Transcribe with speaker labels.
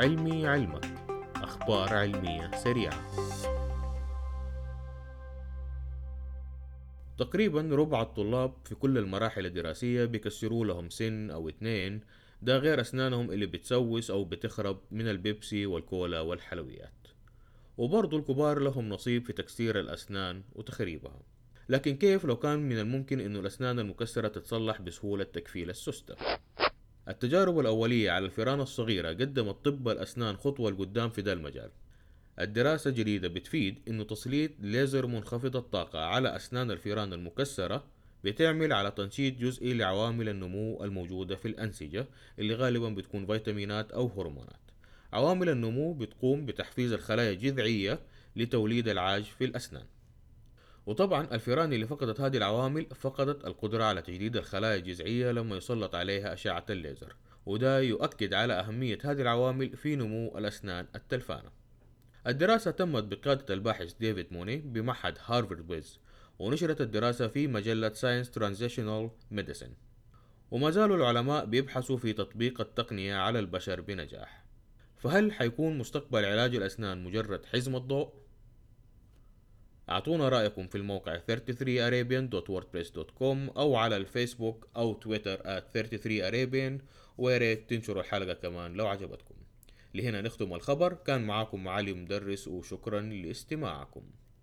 Speaker 1: علمي علمك. أخبار علمية سريعة. تقريبا ربع الطلاب في كل المراحل الدراسية بيكسروا لهم سن أو اتنين ده غير أسنانهم اللي بتسوس أو بتخرب من البيبسي والكولا والحلويات. وبرضو الكبار لهم نصيب في تكسير الأسنان وتخريبها. لكن كيف لو كان من الممكن أن الأسنان المكسرة تتصلح بسهولة تكفيل السوستة التجارب الأولية على الفئران الصغيرة قدمت طب الأسنان خطوة لقدام في ده المجال. الدراسة الجديدة بتفيد إنه تسليط ليزر منخفض الطاقة على أسنان الفئران المكسرة بتعمل على تنشيط جزئي لعوامل النمو الموجودة في الأنسجة اللي غالبا بتكون فيتامينات أو هرمونات. عوامل النمو بتقوم بتحفيز الخلايا الجذعية لتوليد العاج في الأسنان. وطبعا الفئران اللي فقدت هذه العوامل فقدت القدرة على تجديد الخلايا الجذعية لما يسلط عليها أشعة الليزر وده يؤكد على أهمية هذه العوامل في نمو الأسنان التلفانة. الدراسة تمت بقيادة الباحث ديفيد موني بمعهد هارفارد بيز ونشرت الدراسة في مجلة Science Translational Medicine وما زالوا العلماء بيبحثوا في تطبيق التقنية على البشر بنجاح. فهل حيكون مستقبل علاج الأسنان مجرد حزم الضوء؟ أعطونا رأيكم في الموقع 33arabian.wordpress.com أو على الفيسبوك أو تويتر at 33arabian وياريت تنشروا الحلقة كمان لو عجبتكم. لهنا نختم الخبر. كان معاكم معالي مدرس وشكرا لاستماعكم.